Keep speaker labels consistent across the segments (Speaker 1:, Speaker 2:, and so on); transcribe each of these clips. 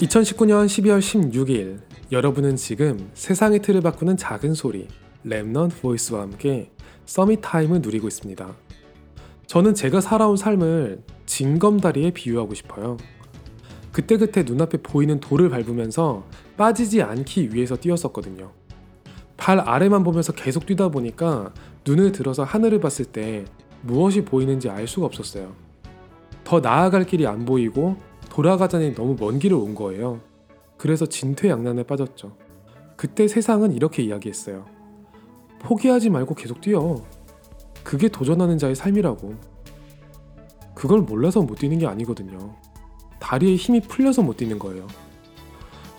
Speaker 1: 2019년 12월 16일 여러분은 지금 세상의 틀을 바꾸는 작은 소리 Remnant Voice와 함께 Summit Time을 누리고 있습니다. 저는 제가 살아온 삶을 징검다리에 비유하고 싶어요. 그때그때 눈앞에 보이는 돌을 밟으면서 빠지지 않기 위해서 뛰었었거든요. 발 아래만 보면서 계속 뛰다 보니까 눈을 들어서 하늘을 봤을 때 무엇이 보이는지 알 수가 없었어요. 더 나아갈 길이 안 보이고 돌아가자니 너무 먼 길을 온 거예요. 그래서 진퇴양난에 빠졌죠. 그때 세상은 이렇게 이야기했어요. 포기하지 말고 계속 뛰어. 그게 도전하는 자의 삶이라고. 그걸 몰라서 못 뛰는 게 아니거든요. 다리에 힘이 풀려서 못 뛰는 거예요.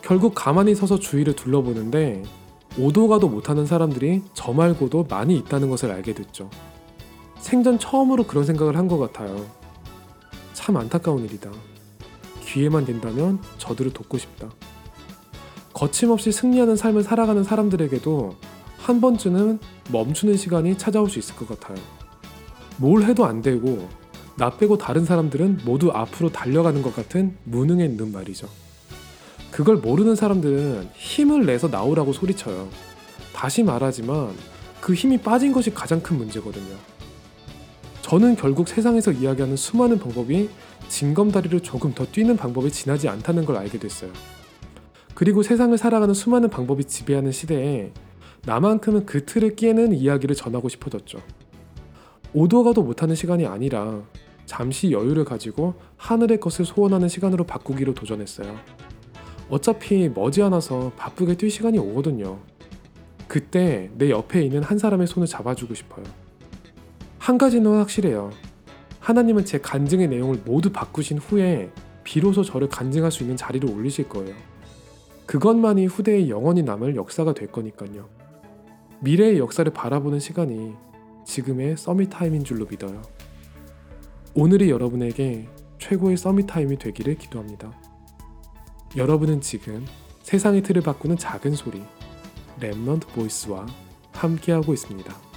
Speaker 1: 결국 가만히 서서 주위를 둘러보는데 오도 가도 못하는 사람들이 저 말고도 많이 있다는 것을 알게 됐죠. 생전 처음으로 그런 생각을 한 것 같아요. 참 안타까운 일이다. 기회만 된다면 저들을 돕고 싶다. 거침없이 승리하는 삶을 살아가는 사람들에게도 한 번쯤은 멈추는 시간이 찾아올 수 있을 것 같아요. 뭘 해도 안 되고 나 빼고 다른 사람들은 모두 앞으로 달려가는 것 같은 무능에 있는 말이죠. 그걸 모르는 사람들은 힘을 내서 나오라고 소리쳐요. 다시 말하지만 그 힘이 빠진 것이 가장 큰 문제거든요. 저는 결국 세상에서 이야기하는 수많은 방법이 징검다리를 조금 더 뛰는 방법에 지나지 않다는 걸 알게 됐어요. 그리고 세상을 살아가는 수많은 방법이 지배하는 시대에 나만큼은 그 틀을 깨는 이야기를 전하고 싶어졌죠. 오도 가도 못하는 시간이 아니라 잠시 여유를 가지고 하늘의 것을 소원하는 시간으로 바꾸기로 도전했어요. 어차피 머지않아서 바쁘게 뛸 시간이 오거든요. 그때 내 옆에 있는 한 사람의 손을 잡아주고 싶어요. 한 가지는 확실해요. 하나님은 제 간증의 내용을 모두 바꾸신 후에 비로소 저를 간증할 수 있는 자리로 올리실 거예요. 그것만이 후대에 영원히 남을 역사가 될 거니까요. 미래의 역사를 바라보는 시간이 지금의 Summit Time인 줄로 믿어요. 오늘이 여러분에게 최고의 Summit Time이 되기를 기도합니다. 여러분은 지금 세상의 틀을 바꾸는 작은 소리 Remnant Voice와 함께하고 있습니다.